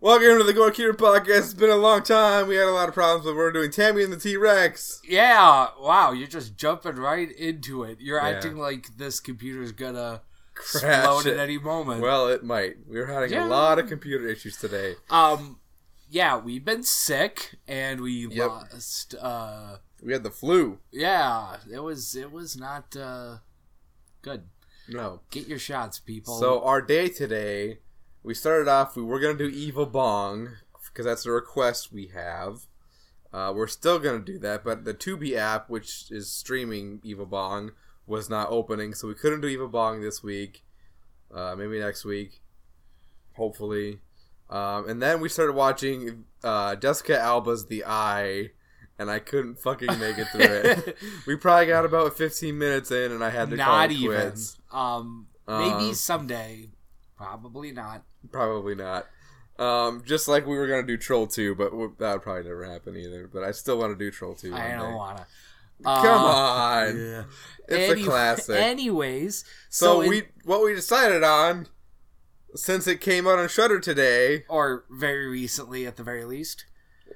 Welcome to the Go podcast. It's been a long time. We had a lot of problems, but we're doing Tammy and the T Rex. Yeah, wow, you're just jumping right into it. You're Yeah. acting like this computer's gonna Crash explode it. at any moment. Well, it might. We're having Yeah. a lot of computer issues today. um, yeah, we've been sick and we Yep. lost. Uh, We had the flu. yeah, it was it was not uh good. No. Get your shots, people. So our day today, we started off. We were gonna do Evil Bong because that's a request we have. Uh, we're still gonna do that, but the Tubi app, which is streaming Evil Bong, was not opening, so we couldn't do Evil Bong this week. Uh, maybe next week, hopefully. Um, and then we started watching uh, Jessica Alba's The Eye, and I couldn't fucking make it through it. we probably got about 15 minutes in, and I had to call not it even. quits. Um, maybe Um, someday. Probably not. Probably not. Um, just like we were gonna do Troll two, but w- that would probably never happen either. But I still want to do Troll two. I don't wanna. Come Uh, on, Yeah. it's Any- a classic. Anyways, so so, in- we what we decided on, since it came out on Shudder today, or very recently at the very least.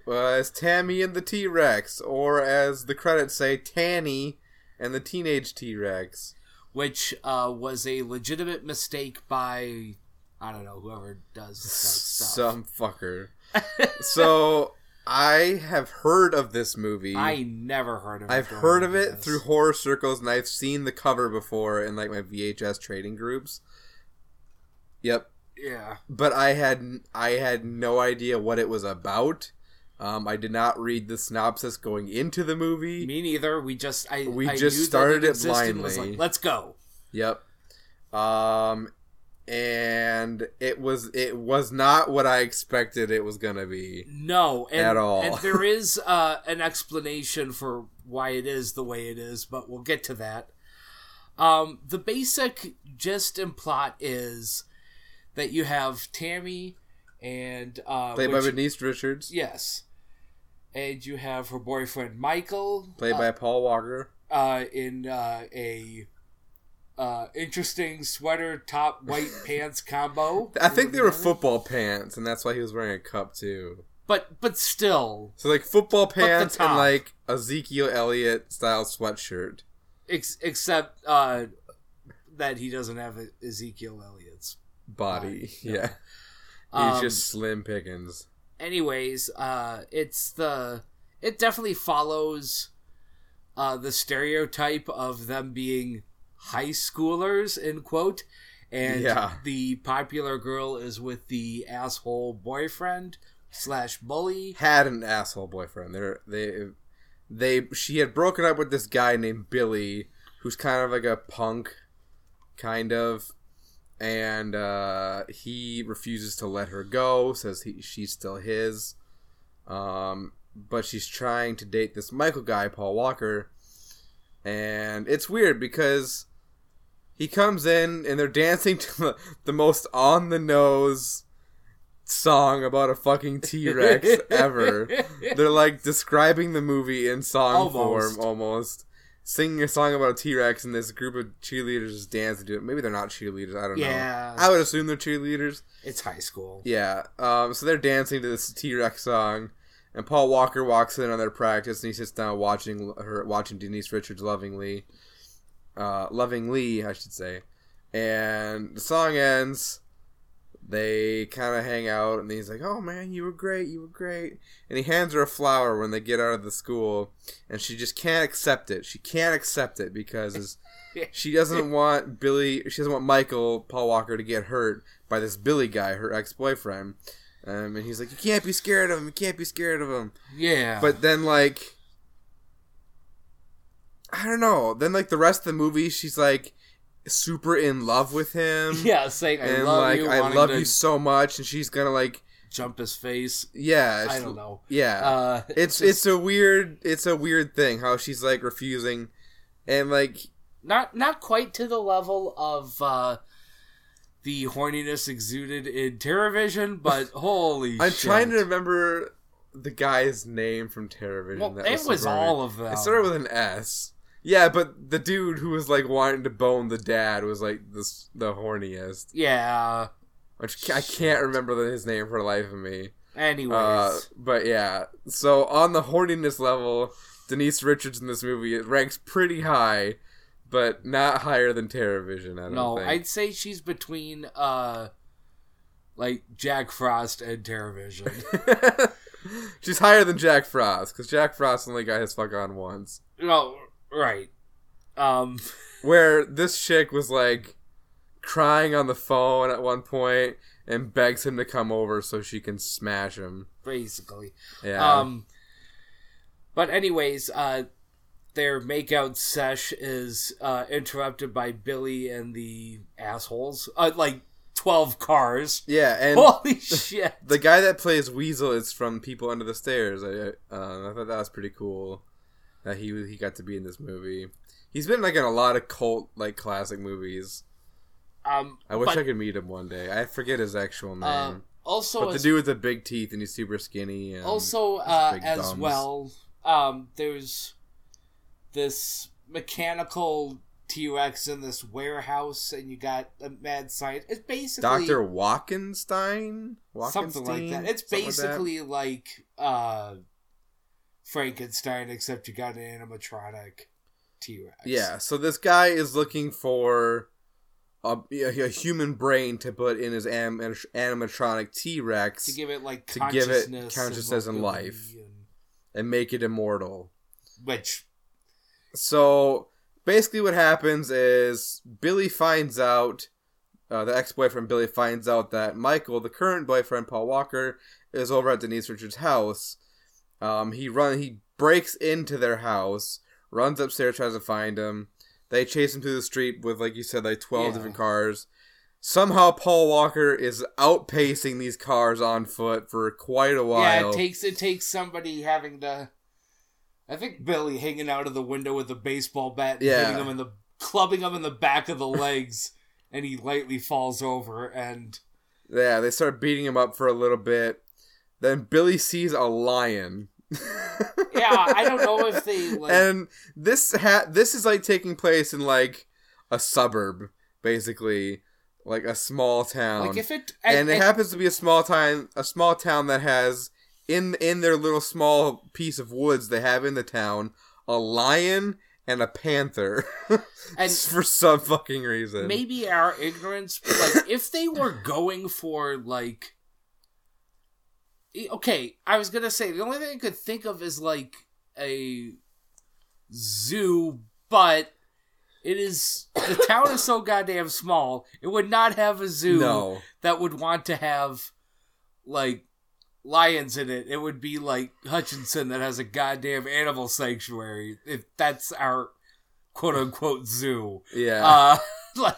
was Tammy and the T Rex, or as the credits say, Tanny and the Teenage T Rex. Which uh, was a legitimate mistake by I don't know whoever does that stuff. Some fucker. so I have heard of this movie. I never heard of it. I've heard of it this. through horror circles, and I've seen the cover before in like my VHS trading groups. Yep, Yeah, but I had I had no idea what it was about. Um, I did not read the synopsis going into the movie. me neither. We just I We I just started it was blindly. like, Let's go. Yep. Um, and it was it was not what I expected it was gonna be. No, and, At all. and there is uh, an explanation for why it is the way it is, but we'll get to that. Um, the basic gist and plot is that you have Tammy and uh, Played which- by Denise Richards. Yes. And you have her boyfriend Michael, Played uh, by Paul Walker. uh, in uh, a uh, interesting sweater top white pants combo. I think they were football pants, and that's why he was wearing a cup too. but but still, So like football pants and like Ezekiel Elliott style sweatshirt. ex- except uh, that he doesn't have Ezekiel Elliott's. Body. Right, Yeah. Um, He's just slim pickings. Anyways, uh, it's the it definitely follows uh, the stereotype of them being high schoolers in quote, and Yeah. the popular girl is with the asshole boyfriend slash bully. Had an asshole boyfriend. They're they they she had broken up with this guy named Billy, who's kind of like a punk kind of and uh, he refuses to let her go. Says he she's still his, um, but she's trying to date this Michael guy, Paul Walker, and it's weird because he comes in and they're dancing to the, the most on the nose song about a fucking T Rex ever. They're like describing the movie in song Almost. form almost. Singing a song about a T Rex and this group of cheerleaders just dancing to it. Maybe they're not cheerleaders, I don't Yeah. know. I would assume they're cheerleaders. It's high school. Yeah. Um, so they're dancing to this T Rex song and Paul Walker walks in on their practice and he sits down watching her watching Denise Richards lovingly. Uh lovingly, I should say. And the song ends. They kind of hang out, and he's like, "Oh man, you were great, you were great." And he hands her a flower when they get out of the school, and she just can't accept it. She can't accept it because she doesn't want Billy. She doesn't want Michael Paul Walker to get hurt by this Billy guy, her ex boyfriend. Um, and he's like, "You can't be scared of him. You can't be scared of him." Yeah. But then, like, I don't know. Then, like the rest of the movie, she's like super in love with him. yeah, saying I and love like you, I love you so much, and she's gonna like jump his face. yeah, I don't know. yeah. Uh, it's just it's a weird it's a weird thing how she's like refusing, and like not not quite to the level of uh, the horniness exuded in TerrorVision, but holy I'm shit. trying to remember the guy's name from TerrorVision. Well, that it was all of them. It started with an S. Yeah, but the dude who was like wanting to bone the dad was like this the horniest. yeah. which I can't remember the- his name for the life of me. Anyways, Uh, but yeah, so on the horniness level, Denise Richards in this movie it ranks pretty high, but not higher than TerrorVision. I don't no, think. I'd say she's between uh, like Jack Frost and TerrorVision. She's higher than Jack Frost because Jack Frost only got his fuck on once. no, right. Um, Where this chick was like crying on the phone at one point and begs him to come over so she can smash him. basically. Yeah. Um, but anyways, uh, their makeout sesh is uh, interrupted by Billy and the assholes. Uh, like twelve cars. yeah, and Holy shit! the guy that plays Weasel is from People Under the Stairs. I uh, I thought that was pretty cool that he he got to be in this movie. He's been like in a lot of cult like classic movies. Um, I wish but, I could meet him one day. I forget his actual name. Uh, also, but the dude with the big teeth and he's super skinny. And also uh, as thumbs. well, um, there's this mechanical T Rex in this warehouse, and you got a mad scientist. It's basically Doctor Walkenstein, something like that. It's Something like that? basically like, uh, Frankenstein, except you got an animatronic T Rex. Yeah, so this guy is looking for a, a human brain to put in his anim- animatronic T Rex to give it like To give it consciousness, consciousness and life. and- and make it immortal. which So basically, what happens is Billy finds out. Uh, the ex-boyfriend Billy finds out that Michael, the current boyfriend Paul Walker, is over at Denise Richards' house. Um, he run he breaks into their house, runs upstairs, tries to find him. They chase him through the street with, like you said, like twelve Yeah. different cars. Somehow, Paul Walker is outpacing these cars on foot for quite a while. Yeah, it takes it takes somebody having to. I think Billy hanging out of the window with a baseball bat, and Yeah. hitting him in the clubbing him in the back of the legs, and he lightly falls over. And Yeah, they start beating him up for a little bit. Then Billy sees a lion. yeah, I don't know if they like. and this ha- this is like taking place in like a suburb, basically, like a small town. like if it and it happens to be a small town, a small town that has in in their little small piece of woods they have in the town a lion and a panther And- for some fucking reason. maybe our ignorance, but like if they were going for like. Okay, I was gonna say the only thing I could think of is like a zoo, but it is the town is so goddamn small. It would not have a zoo No. that would want to have like lions in it. It would be like Hutchinson that has a goddamn animal sanctuary. If that's our quote unquote zoo. Yeah. Uh like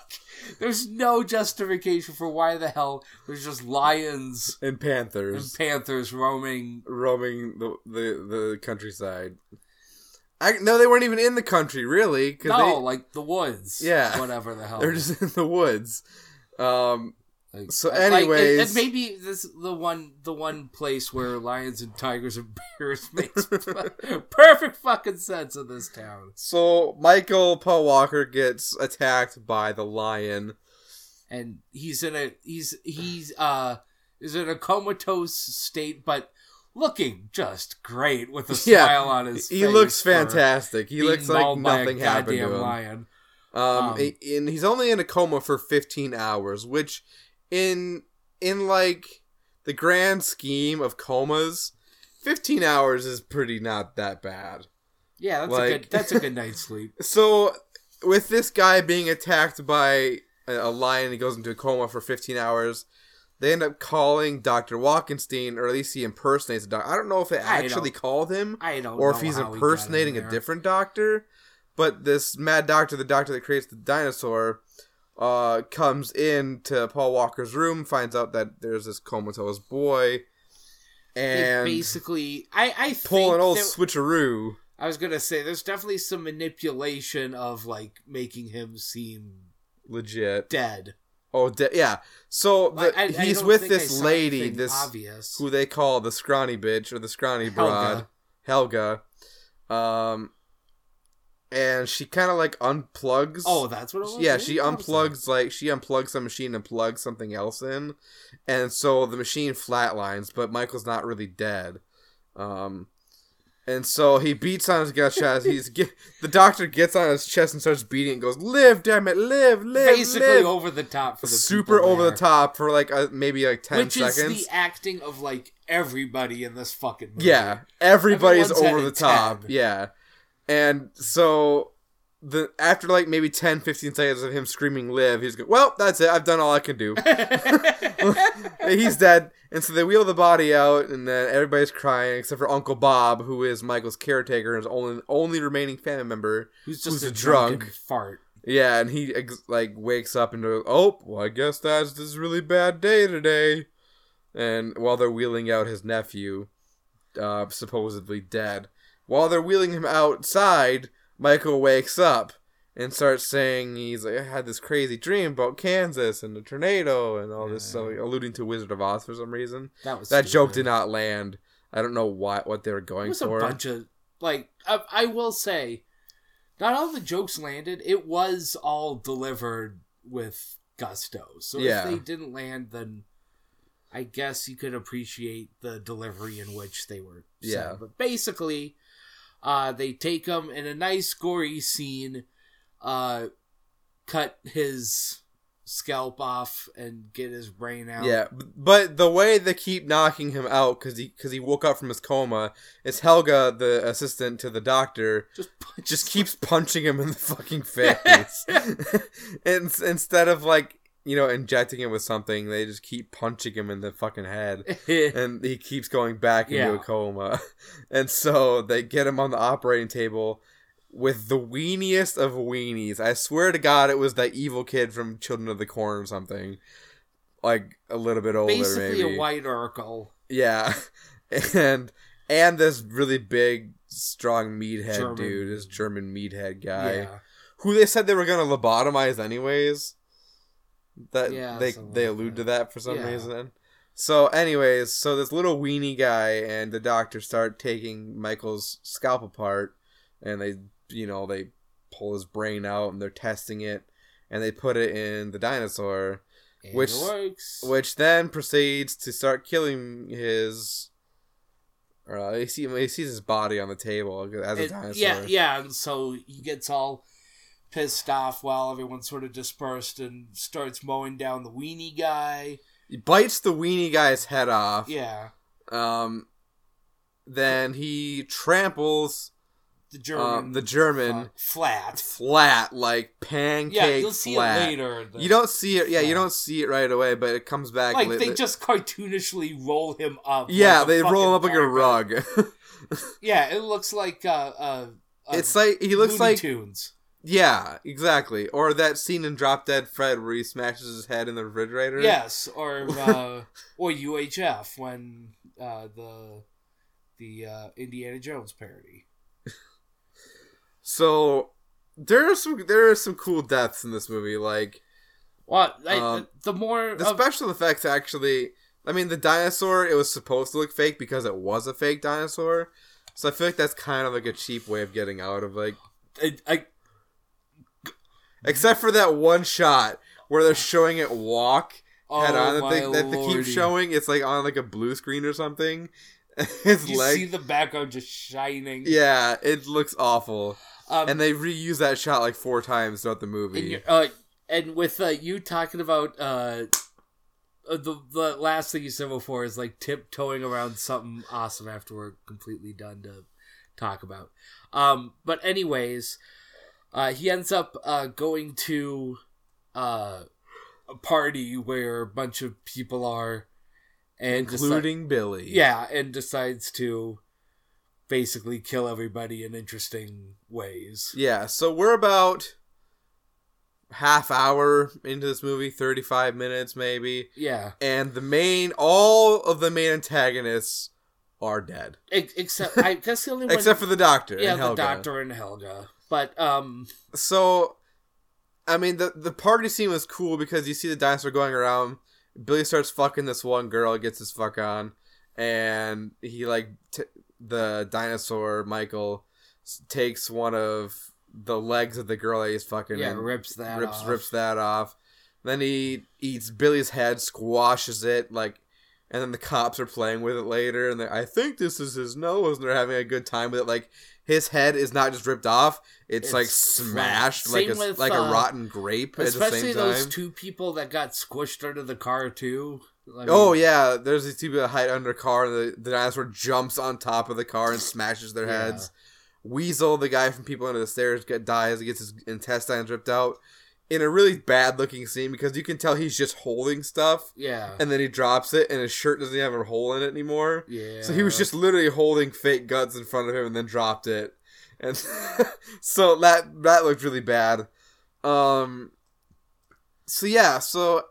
there's no justification for why the hell there's just lions and panthers and panthers. roaming roaming the the, the countryside. I no, they weren't even in the country really. Cause no like the woods Yeah. whatever the hell they, they're just in the woods. Um, Like, so like, it- anyways- it, maybe this the one the one place where lions and tigers and bears makes perfect fucking sense in this town so Michael Paul Walker gets attacked by the lion. and he's in a he's he's uh is in a comatose state but looking just great with a Yeah, smile on his He looks fantastic. He looks like mauled by a nothing happened to him. lion Um, Um, and he's only in a coma for 15 hours, which in in like the grand scheme of comas, 15 hours is pretty not that bad. yeah that's a good that's a good night's sleep So with this guy being attacked by a, lion, he goes into a coma for 15 hours. They end up calling Dr. Walkenstein, or at least he impersonates a doctor. I don't know if they actually called him or if he's how he impersonating a different doctor. But this mad doctor, the doctor that creates the dinosaur, uh, comes in to Paul Walker's room, finds out that there's this comatose boy, They and basically I I pull think an old there- switcheroo. I was gonna say there's definitely some manipulation of like making him seem Legit. dead. Oh, de- yeah. So the, I- I he's don't with this lady, this obvious. who they call the scrawny bitch or the scrawny broad, Helga. Um, and she kind of like unplugs. Oh, that's what it was. yeah, she unplugs like she unplugs the machine and plugs something else in, and so the machine flatlines. But Michael's not really dead, um, and so he beats on his gut chest. He's get, the doctor gets on his chest and starts beating. and Goes, live, damn it, live, live, Basically live. over the top for the super over the top for like uh, maybe like ten Which seconds. is the acting of like everybody in this fucking movie. Yeah, everybody's Everyone's over the top. 10. Yeah. And so the after like maybe 10 15 seconds of him screaming live, he's going "Well, that's it. I've done all I can do." he's dead. And so they wheel the body out and then everybody's crying except for Uncle Bob, who is Michael's caretaker and his only only remaining family member. Who's just Who's a a drunk drunk. fart. Yeah, and he like wakes up and goes, "Oh, well, I guess that's this really bad day today." And while they're wheeling out his nephew, uh, supposedly dead, while they're wheeling him outside, Michael wakes up and starts saying he's like, "I had this crazy dream about Kansas and the tornado and all this Yeah. stuff," alluding to Wizard of Oz for some reason. That was That joke did not land. I don't know why what they were going It was a for. bunch of like I, I will say, not all the jokes landed. It was all delivered with gusto. So Yeah. if they didn't land, then I guess you could appreciate the delivery in which they were. Said. Yeah. But basically, uh, they take him in a nice gory scene, uh, cut his scalp off and get his brain out. Yeah, but the way they keep knocking him out because he because he woke up from his coma is Helga, the assistant to the doctor, just just keeps punching him in the fucking face. and instead of like you know injecting him with something, they just keep punching him in the fucking head, and he keeps going back into Yeah. a coma. And so they get him on the operating table. With the weeniest of weenies, I swear to God, it was that evil kid from Children of the Corn or something, like a little bit older, basically maybe. a white Urkel. Yeah, and and this really big, strong meathead German. dude, this German meathead guy, Yeah. who they said they were gonna lobotomize anyways. That Yeah, they they like allude to that. that for some Yeah. reason. So, anyways, so this little weenie guy and the doctor start taking Michael's scalp apart, and they, you know, they pull his brain out and they're testing it, and they put it in the dinosaur, And Which- works. which then proceeds to start killing his. Uh, he, see, he sees his body on the table as a It- dinosaur. yeah, yeah, and so he gets all pissed off while everyone's sort of dispersed and starts mowing down the weenie guy. He bites the weenie guy's head off. Yeah, Um, then he tramples the German. um, the German uh, flat. flat, like pancake Yeah, you'll see flat. it later. You don't see it. Yeah, you don't see it right away, but it comes back. like li- they just cartoonishly roll him up. yeah, like they roll him up like a rug. Yeah, it looks like uh, uh, uh it's like he looks Looney like Tunes. Yeah, exactly. Or that scene in Drop Dead Fred where he smashes his head in the refrigerator. Yes, or uh, or UHF when uh, the the uh, Indiana Jones parody. So there are some there are some cool deaths in this movie. Like Well, I, Um, the more the of- special effects actually. I mean, the dinosaur it was supposed to look fake because it was a fake dinosaur. So I feel like that's kind of like a cheap way of getting out of like, I, I, except for that one shot where they're showing it walk head oh on that my they, that they keep showing. It's like on like a blue screen or something. His You leg, see the background just shining. yeah, it looks awful. um, And they reuse that shot like four times throughout the movie. and, uh, and with uh, you talking about uh, uh, the the last thing you said before is like tiptoeing around something awesome after we're completely done to talk about. Um, but anyways, uh, he ends up uh, going to uh, a party where a bunch of people are, and deci- including Billy. yeah, and decides to basically kill everybody in interesting ways. Yeah, so we're about half hour into this movie, 35 minutes maybe, Yeah, and the main all of the main antagonists are dead. Except I guess the only one, Except for the doctor yeah, and the Helga. doctor and Helga. But um, So I mean the the party scene was cool because you see the dinosaur going around, Billy starts fucking this one girl, gets his fuck on, and he like t- the dinosaur Michael takes one of the legs of the girl that he's fucking. Yeah, and rips that rips off. rips that off. Then he eats Billy's head, squashes it like, and then the cops are playing with it later, and I think this is his nose, and they're having a good time with it. Like his head is not just ripped off; it's, It's like smashed like a, with, like uh, a rotten grape at the Especially those two people that got squished under the car too. I Oh yeah, there's these two people that hide under a car, and the, the dinosaur jumps on top of the car and smashes their Yeah. heads. Weasel, the guy from People Under the Stairs, get dies. He gets his intestines ripped out in a really bad looking scene because you can tell he's just holding stuff, Yeah. and then he drops it, and his shirt doesn't have a hole in it anymore. Yeah. So he was just literally holding fake guts in front of him, and then dropped it, and so that that looked really bad. Um. So yeah, so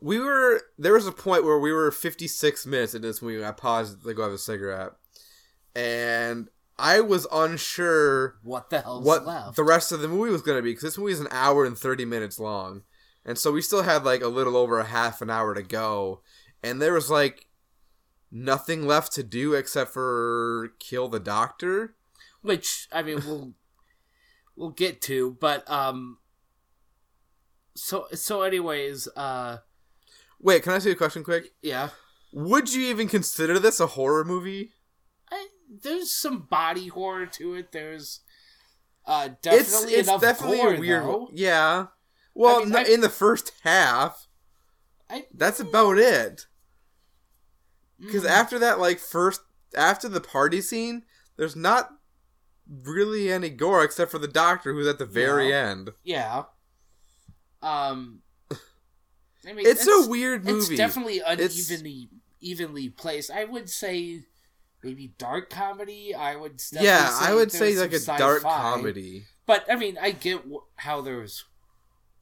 we were there was a point where we were 56 minutes into this movie. I paused to go have a cigarette, and I was unsure what the hell what left. the rest of the movie was going to be because this movie is an hour and 30 minutes long, and so we still had like a little over a half an hour to go, and there was like nothing left to do except for kill the doctor. Which I mean we'll we'll get to, but um so so anyways, uh Wait, can I ask you a question quick? yeah. Would you even consider this a horror movie? There's some body horror to it. There's uh It's definitely it's enough definitely gore, a weird. though. Yeah. Well, I mean, no- I- in the first half, I, that's about it. Because Mm. after that, like first after the party scene, there's not really any gore except for the doctor who's at the very Yeah. end. yeah. Um I mean It's, a weird movie. It's definitely It's- unevenly evenly placed. I would say maybe dark comedy. I would yeah, I would say like a dark comedy. But I mean, I get how there's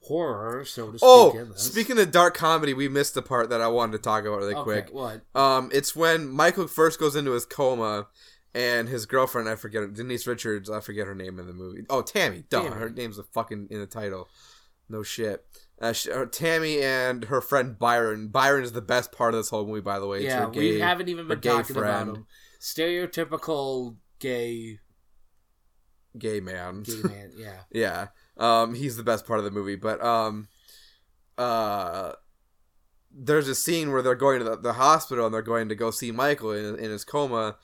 horror, so to speak. Oh, speaking of dark comedy, we missed the part that I wanted to talk about really okay, quick. What? Um, it's when Michael first goes into his coma, and his girlfriend, I forget her, Denise Richards, I forget her name in the movie. Oh, Tammy, duh, Tammy. her name's a fucking in the title. No shit. Uh, she, uh, Tammy and her friend Byron. Byron is the best part of this whole movie, by the way. Yeah, her gay, we haven't even been talking friend. about him. Stereotypical gay gay man. gay man. Yeah. yeah, um, he's the best part of the movie. But um, uh, there's a scene where they're going to the, the hospital and they're going to go see Michael in, in his coma,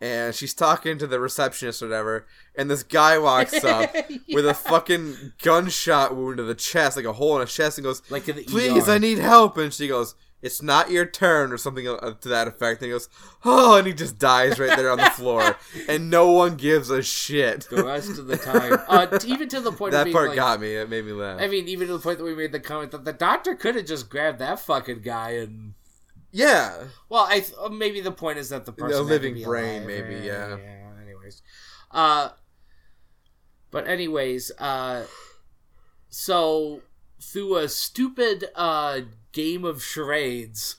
and she's talking to the receptionist or whatever, and this guy walks up with a fucking gunshot wound to the chest, like a hole in his chest, and goes, like "Please, ER. I need help." And she goes, "It's not your turn," or something uh, to that effect. And he goes, "Oh," and he just dies right there on the floor, and no one gives a shit. the rest of the time. Uh, even to the point of that being part like, got me. It made me laugh. I mean, even to the point that we made the comment that the doctor could have just grabbed that fucking guy and. yeah, Well, I th- uh, maybe the point is that the person to living brain, alive. maybe, yeah. Yeah. Anyways, uh, but anyways, uh, so through a stupid uh game of charades,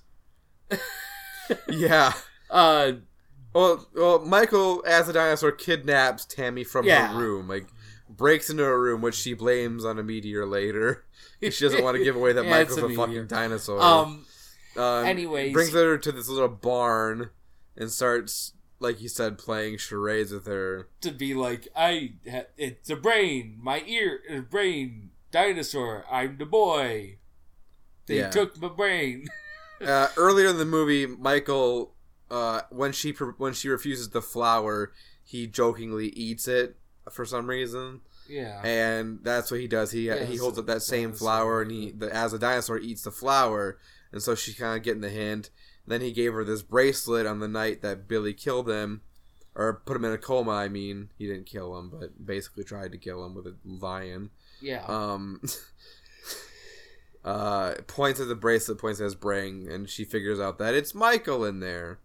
yeah. uh, Well, well, Michael as a dinosaur kidnaps Tammy from Yeah. her room, like breaks into her room, which she blames on a meteor later. She doesn't want to give away that Yeah, Michael's a a, fucking dinosaur. um, Um, anyways. brings her to this little barn and starts, like you said, playing charades with her. to be like, I, ha- it's a brain, my ear, a brain, dinosaur. I'm the boy. They Yeah. took my brain. Uh, earlier in the movie, Michael, uh, when she when she refuses the flower, he jokingly eats it for some reason. yeah. and that's what he does. He Yeah, he holds up that same flower, and he the, as a dinosaur eats the flower, and so she's kind of getting the hint. Then he gave her this bracelet on the night that Billy killed him, or put him in a coma. I mean, he didn't kill him, but basically tried to kill him with a lion. yeah. Um, uh, points at the bracelet, points at his brain, and she figures out that it's Michael in there.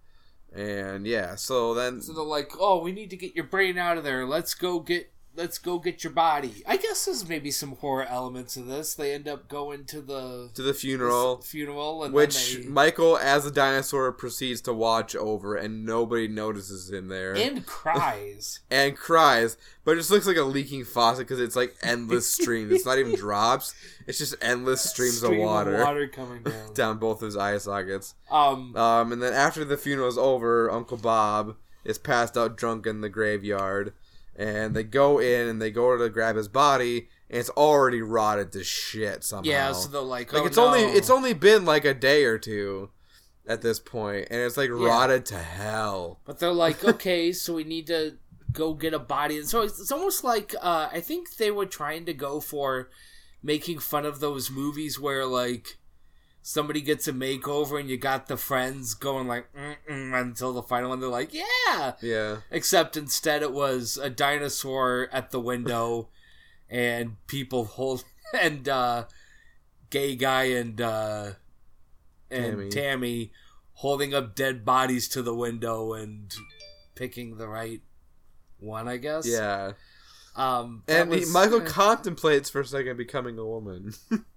And yeah, so then So they're like, "Oh, we need to get your brain out of there. Let's go get let's go get your body." I guess there's maybe some horror elements of this. They end up going to the to the funeral. funeral, and which then Michael, as a dinosaur, proceeds to watch over, and nobody notices him there, and cries. and cries. But it just looks like a leaking faucet because it's like endless streams. It's not even drops; it's just endless streams Stream of water water coming down. down both his eye sockets. Um, Um, and then after the funeral is over, Uncle Bob is passed out drunk in the graveyard, and they go in and they go to grab his body, and it's already rotted to shit somehow. Yeah, so they're like, like oh, it's only it's only been like a day or two at this point, and it's like rotted to hell. But they're like, okay, so we need to go get a body. And so it's, it's almost like uh, I think they were trying to go for making fun of those movies where like somebody gets a makeover and you got the friends going like until the final one. They're like, yeah. Yeah, Except instead it was a dinosaur at the window and people hold and uh, gay guy and uh, and Tammy. Tammy holding up dead bodies to the window and picking the right one, I guess. yeah. Um, And he, Michael eh, contemplates for a second becoming a woman,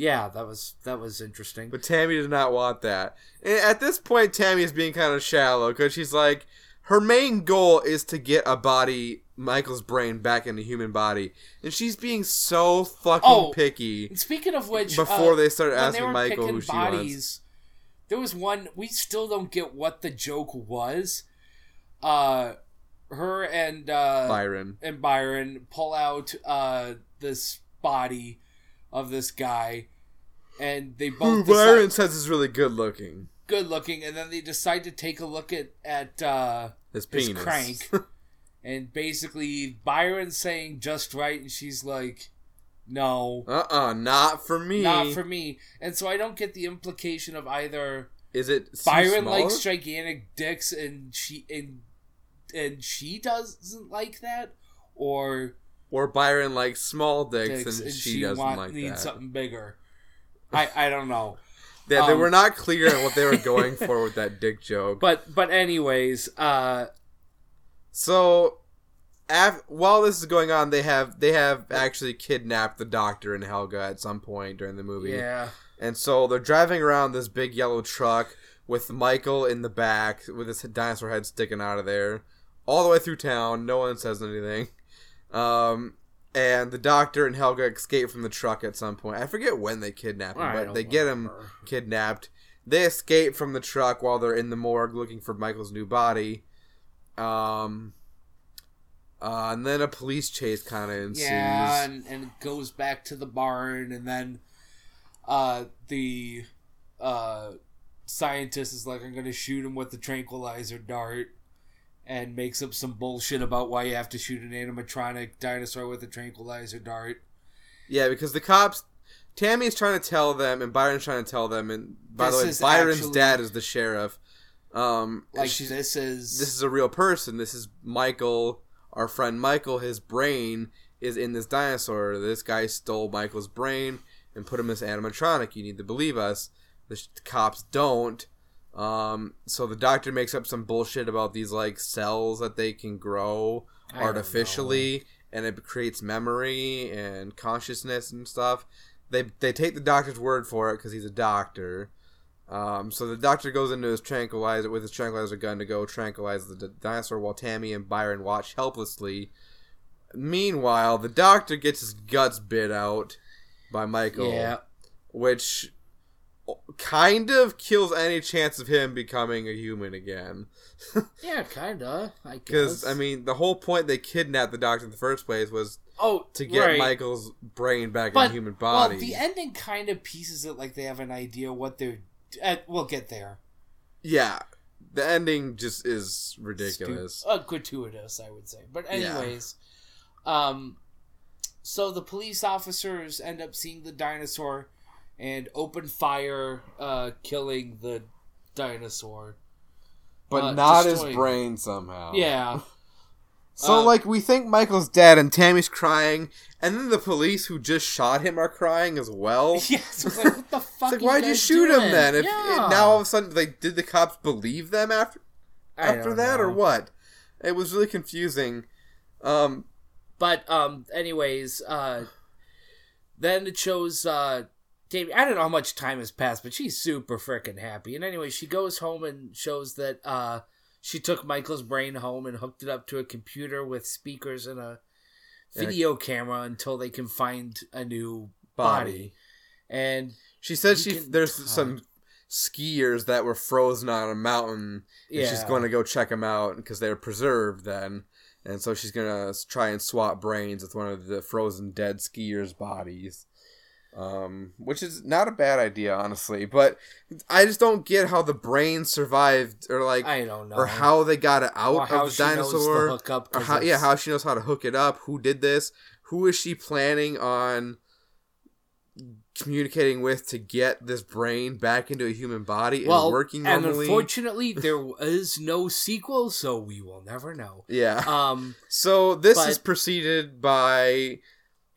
yeah, that was that was interesting. but Tammy did not want that. And at this point, Tammy is being kind of shallow because she's like, her main goal is to get a body, Michael's brain, back in a human body, and she's being so fucking Oh, picky. Speaking of which, Before uh, they started asking they Michael who she was. bodies, there was one we still don't get what the joke was. Uh, her and uh, Byron. and Byron pull out uh this body of this guy, and they Who both decide, Byron says is really good looking. good looking, and then they decide to take a look at at uh, His his penis. crank, and basically Byron's saying just right, and she's like, no. uh uh not for me. Not for me, and so I don't get the implication of either Is it Byron small? likes gigantic dicks and she and and she doesn't like that, or or Byron likes small dicks, dicks and, and she, she, doesn't want like needs that. something bigger. I I don't know, Yeah, they um, were not clear on what they were going for with that dick joke. but but anyways, uh, So, af- while this is going on, they have they have actually kidnapped the doctor and Helga at some point during the movie. yeah, And so they're driving around this big yellow truck with Michael in the back with his dinosaur head sticking out of there, all the way through town. No one says anything. Um, and the doctor and Helga escape from the truck at some point. I forget when they kidnap him, I but they get him remember. kidnapped. They escape from the truck while they're in the morgue looking for Michael's new body. Um, uh, and then a police chase kind of ensues. yeah, and and it goes back to the barn, and then uh the uh scientist is like, I'm gonna shoot him with the tranquilizer dart. And makes up some bullshit about why you have to shoot an animatronic dinosaur with a tranquilizer dart. Yeah, because the cops, Tammy's trying to tell them, and Byron's trying to tell them, and by This the way, Byron's actually- dad is the sheriff. Um, Like she's, this is this is a real person. This is Michael, our friend Michael. His brain is in this dinosaur. This guy stole Michael's brain and put him as animatronic. You need to believe us. The sh- cops don't. Um, so the doctor makes up some bullshit about these like cells that they can grow I artificially, and it creates memory and consciousness and stuff. They they take the doctor's word for it because he's a doctor. Um, so the doctor goes into his tranquilizer with his tranquilizer gun to go tranquilize the d- dinosaur while Tammy and Byron watch helplessly. Meanwhile, the doctor gets his guts bit out by Michael, yeah. which kind of kills any chance of him becoming a human again. Yeah, kinda. I guess. Because I mean, the whole point they kidnapped the doctor in the first place was oh, to get right. Michael's brain back in but a human body. Well, the ending kind of pieces it like they have an idea what they're. Uh, we'll get there. yeah, the ending just is ridiculous. Stu- uh, gratuitous, I would say. But anyways, um, so the police officers end up seeing the dinosaur and open fire, uh, killing the dinosaur. but uh, not his brain somehow. Yeah, So Uh, like we think Michael's dead and Tammy's crying, and then the police who just shot him are crying as well. yeah. So like, what the fuck? It's like why'd you shoot doing? him then? If yeah. now all of a sudden like did the cops believe them after after that or what? It was really confusing. Um But um, anyways, uh, then it shows uh, Davy. I don't know how much time has passed, but she's super freaking happy. And anyway, she goes home and shows that uh, she took Michael's brain home and hooked it up to a computer with speakers and a And a- video camera until they can find a new body. body. And She says she there's some skiers that were frozen on a mountain, and yeah, she's going to go check them out because they're preserved then. and so she's gonna try and swap brains with one of the frozen dead skiers' bodies. Um, which is not a bad idea, honestly, but I just don't get how the brain survived, or like, I don't know. or how they got it out of the the dinosaur, hookup, or how, yeah, how she knows how to hook it up. Who did this? Who is she planning on communicating with to get this brain back into a human body well, and working and normally? unfortunately, there is no sequel, so we will never know. yeah. Um, So this but- is preceded by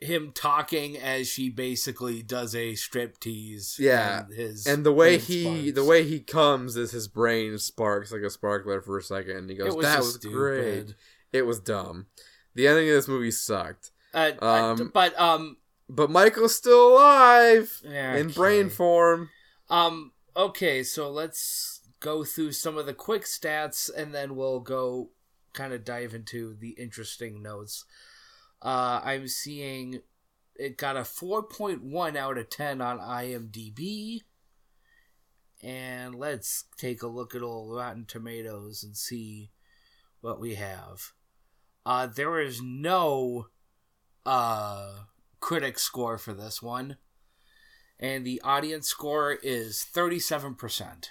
him talking as she basically does a strip tease. Yeah, and his and the way he sparks. the way he comes is his brain sparks like a sparkler for a second and he goes was that was great it was dumb the ending of this movie sucked Uh, Um, but um, but michael's still alive yeah, in brain form Um. Okay, so let's go through some of the quick stats, and then we'll go kind of dive into the interesting notes. Uh, I'm seeing it got a 4.1 out of 10 on IMDb. And let's take a look at old Rotten Tomatoes and see what we have. Uh, there is no uh, critic score for this one and the audience score is 37%,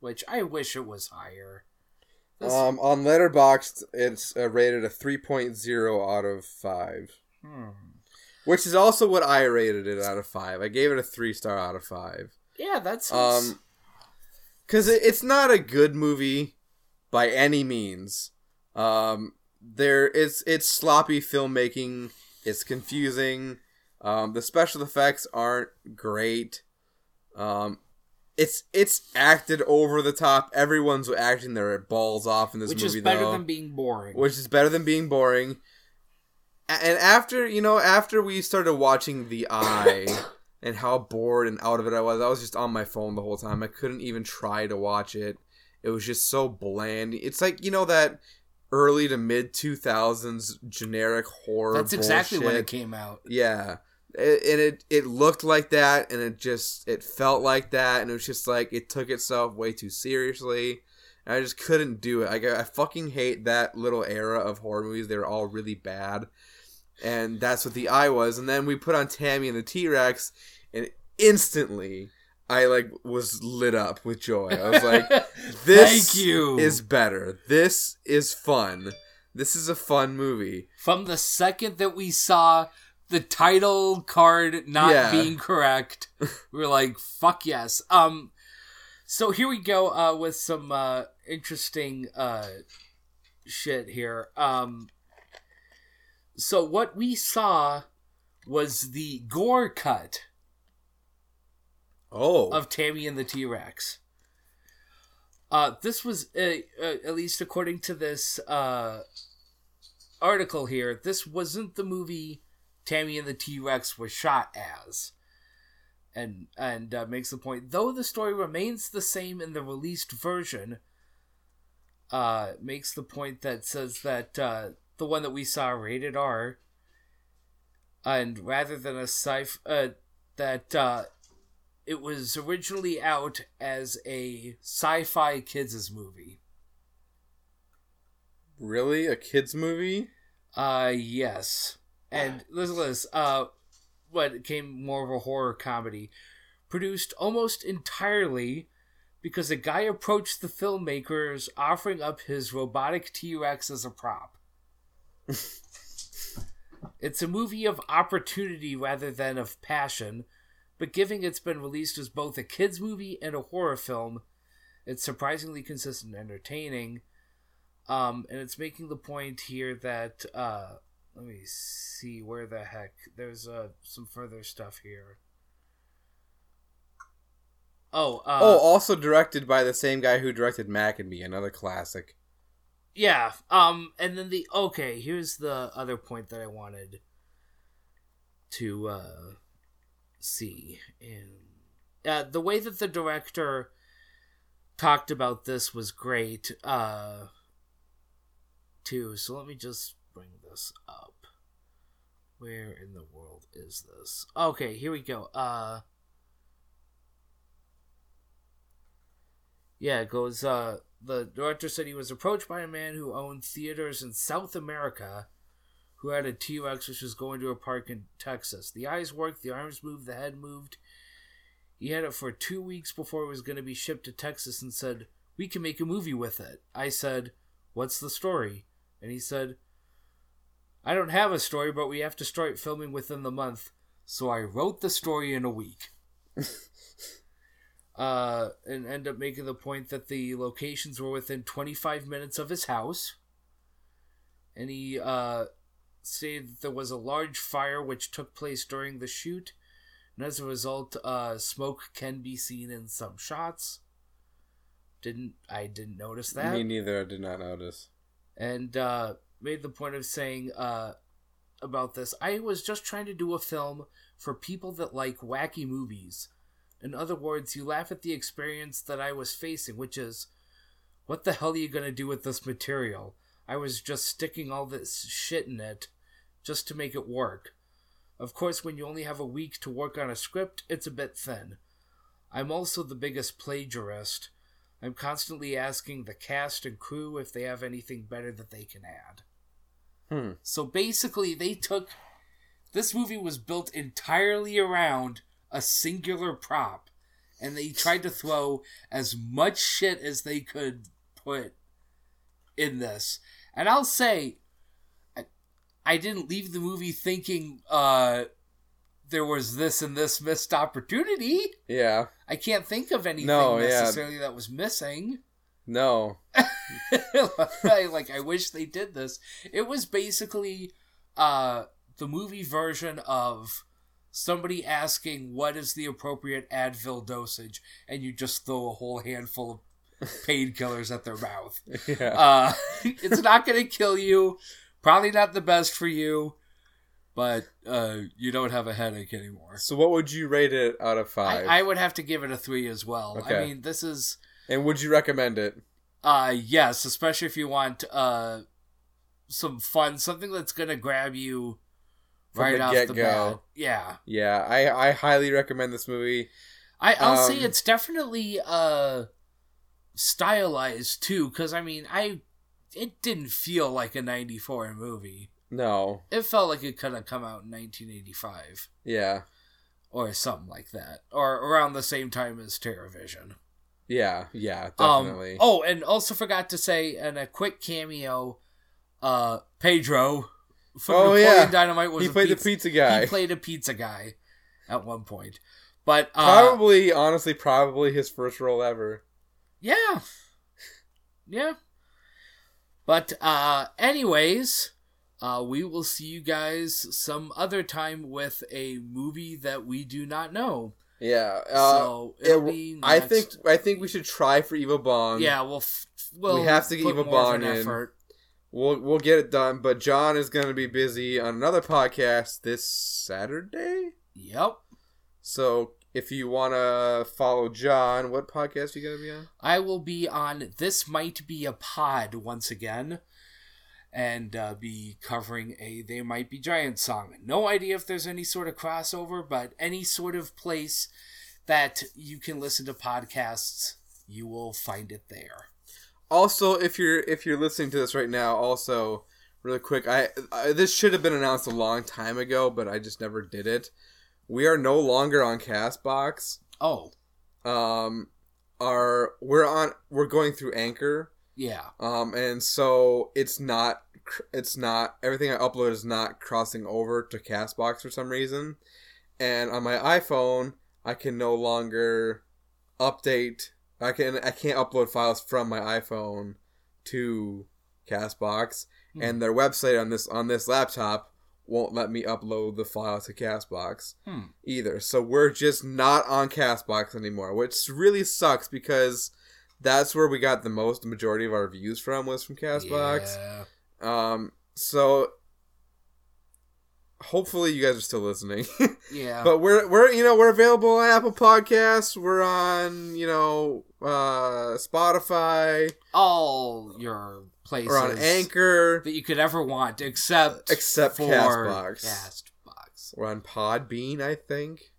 which I wish it was higher. Um on letterboxd it's uh, rated a 3.0 out of 5 hmm. which is also what i rated it out of 5 i gave it a 3 star out of 5 Yeah, that's Um, because it, it's not a good movie by any means. Um, there it's it's sloppy filmmaking. It's confusing. Um, the special effects aren't great. Um, it's it's acted over the top. Everyone's acting their balls off in this which movie, is better though than being boring. which is better than being boring. And after you know, after we started watching The Eye, and how bored and out of it I was, I was just on my phone the whole time. I couldn't even try to watch it. It was just so bland. It's like you know that early to mid two thousands generic horror. that's exactly when it came out. Yeah. It, and it it looked like that and it just it felt like that and it was just like it took itself way too seriously and i just couldn't do it. Like, I, I fucking hate that little era of horror movies. They were all really bad and that's what the eye was and then we put on tammy and the t-rex and instantly i like was lit up with joy. I was like this Thank you. is better. This is fun. This is a fun movie. From the second that we saw the title card not Yeah. being correct, we are like, "Fuck yes!" Um, so here we go uh, with some uh, interesting uh, shit here. Um, so what we saw was the gore cut oh of Tammy and the T Rex. Uh, this was, uh, uh, at least according to this uh, article here, this wasn't the movie Tammy and the T Rex was shot as. And and uh, makes the point, though the story remains the same in the released version, uh, makes the point that says that uh, the one that we saw rated R, and rather than a sci uh, that uh, it was originally out as a sci-fi kids' movie. really a kids movie Uh yes. And this, uh what became more of a horror comedy. Produced almost entirely because a guy approached the filmmakers offering up his robotic T-Rex as a prop. it's a movie of opportunity rather than of passion, but given it's been released as both a kids movie and a horror film, it's surprisingly consistent and entertaining. Um, and it's making the point here that uh, let me see where the heck there's uh, some further stuff here. Oh, uh, oh, also directed by the same guy who directed Mac and Me, another classic. yeah. Um, and then the okay. Here's the other point that I wanted to uh, see and uh, the way that the director talked about this was great. Uh, too. So let me just bring this up. Where in the world is this? Okay, here we go. Uh Yeah, it goes. Uh, the director said he was approached by a man who owned theaters in South America, who had a T Rex which was going to a park in Texas. The eyes worked, the arms moved, the head moved. He had it for two weeks before it was going to be shipped to Texas, and said, "We can make a movie with it." I said, "What's the story?" And he said, "I don't have a story, but we have to start filming within the month." So I wrote the story in a week uh, and end up making the point that the locations were within 25 minutes of his house. And he uh, stated that there was a large fire which took place during the shoot, and as a result, uh, smoke can be seen in some shots. Didn't I didn't notice that? Me neither. I did not notice. and uh, made the point of saying uh, about this I was just trying to do a film for people that like wacky movies. In other words, you laugh at the experience that I was facing, which is what the hell are you going to do with this material? I was just sticking all this shit in it just to make it work. Of course, when you only have a week to work on a script, it's a bit thin. I'm also the biggest plagiarist. I'm constantly asking the cast and crew if they have anything better that they can add. Hmm. So basically, they took. This movie was built entirely around a singular prop, and they tried to throw as much shit as they could put in this. And I'll say, I, I didn't leave the movie thinking uh, there was this and this missed opportunity. Yeah. I can't think of anything No, yeah. necessarily that was missing. No. I, like I wish they did this. It was basically uh the movie version of somebody asking what is the appropriate Advil dosage and you just throw a whole handful of painkillers at their mouth. Yeah. Uh it's not going to kill you. Probably not the best for you, but uh you don't have a headache anymore. so what would you rate it out of five? I, I would have to give it a 3 as well. I mean, this is and would you recommend it? Uh yes, especially if you want uh some fun, something that's gonna grab you From right the off the get-go. bat. Yeah. Yeah, I I highly recommend this movie. I, I'll say Um, it's definitely uh stylized too, because I mean I it didn't feel like a ninety four movie. No. It felt like it could have come out in nineteen eighty five. Yeah. Or something like that. Or around the same time as TerrorVision. Yeah. Yeah. Um, Definitely. oh, and also forgot to say, in a quick cameo, uh, Pedro from Oh, Napoleon yeah. Dynamite was he a played pizza, the pizza guy. He played a pizza guy at one point, but uh, probably, honestly, probably his first role ever. yeah, yeah. But uh, anyways, uh, we will see you guys some other time with a movie that we do not know. Yeah. Uh, so it'll it- be. I think I think we should try for Evil Bong. Yeah, we'll. F- we'll We have to get Evil Bong more of an in. effort. We'll we'll get it done. But John is going to be busy on another podcast this Saturday. Yep. So if you want to follow John, what podcast are you going to be on? I will be on This Might Be a Pod once again and uh, be covering a They Might Be Giants song. No idea if there's any sort of crossover, but any sort of place that you can listen to podcasts, you will find it there. Also, if you're if you're listening to this right now, also really quick, I, I this should have been announced a long time ago, but I just never did it. We are no longer on Castbox. Oh, Um, are we're on we're going through Anchor. Yeah. Um, and so it's not it's not everything I upload is not crossing over to Castbox for some reason. And on my iPhone, I can no longer update. I can I can't upload files from my iPhone to Castbox, Hmm. and their website on this on this laptop won't let me upload the file to Castbox Hmm. either. So we're just not on Castbox anymore, which really sucks because that's where we got the most majority of our views from was from Castbox. Yeah. Um, so hopefully you guys are still listening. Yeah. but we're we're you know we're available on Apple Podcasts. We're on you know uh Spotify. All your places We're on Anchor. that you could ever want, except Except for Castbox. Castbox. We're on Podbean, I think.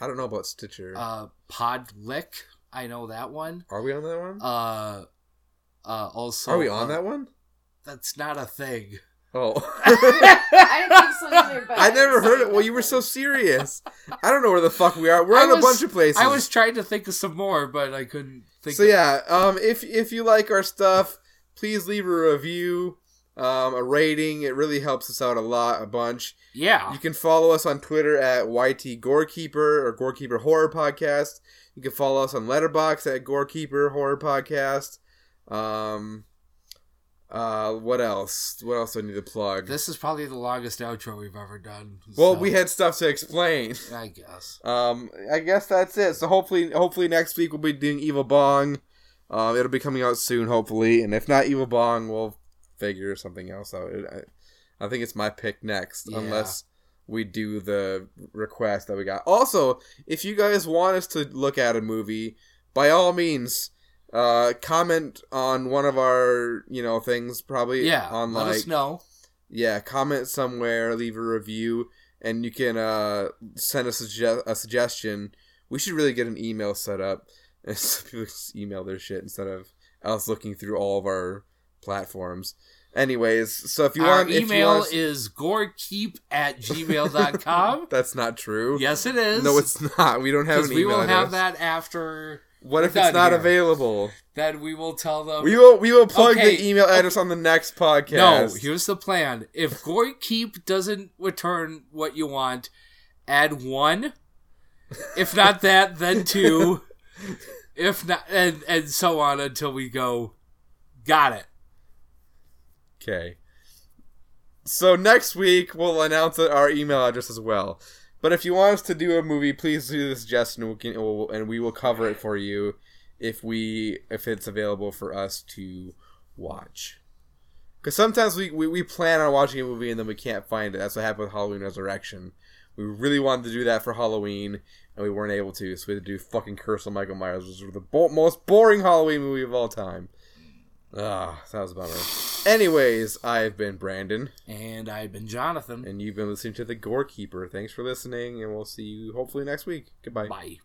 I don't know about Stitcher. Uh, Podlick. I know that one. Are we on that one? Uh, uh, also, Are we on uh, that one? That's not a thing. Oh. I so either, but I never heard it. Well, you were so serious. I don't know where the fuck we are. We're I on a bunch of places. I was trying to think of some more, but I couldn't think. so of- yeah. Um, if if you like our stuff, please leave a review, um, a rating. It really helps us out a lot, a bunch. yeah. You can follow us on Twitter at YT Gorekeeper or Gorekeeper Horror Podcast. You can follow us on Letterboxd at Gorekeeper Horror Podcast. Um, uh, what else? What else do I need to plug? This is probably the longest outro we've ever done. well, so, we had stuff to explain. I guess. Um, I guess that's it. So hopefully, hopefully next week we'll be doing Evil Bong. Um, it'll be coming out soon, hopefully. And if not Evil Bong, we'll figure something else out. I, I think it's my pick next, Yeah. unless we do the request that we got. Also, if you guys want us to look at a movie, by all means, uh, comment on one of our you know things. Probably Yeah. on let like us know. yeah, comment somewhere, leave a review, and you can uh, send us a, a suggestion. We should really get an email set up, and so people just email their shit instead of us looking through all of our platforms. Anyways, so if you Our want, if you email want, is gorekeep at gmail.com. that's not true. yes, it is. No, it's not. We don't have an we email will have address. that after. What if it's done not here. available? Then we will tell them. We will. We will plug Okay. the email address on the next podcast. no, podcast. here's the plan. If Gorekeep doesn't return what you want, add one. If not that, then two. If not, and and so on until we go. Got it. Okay. So next week we'll announce our email address as well. But if you want us to do a movie, please do the suggestion, and we we'll- and we will cover it for you if we if it's available for us to watch. Because sometimes we, we we plan on watching a movie and then we can't find it. That's what happened with Halloween Resurrection. We really wanted to do that for Halloween and we weren't able to, so we had to do fucking Curse of Michael Myers, which was the bo- most boring Halloween movie of all time. Ah, that was a bummer. Anyways, I've been Brandon, And I've been Jonathan. and you've been listening to The Gorekeeper. Thanks for listening, and we'll see you hopefully next week. Goodbye. Bye.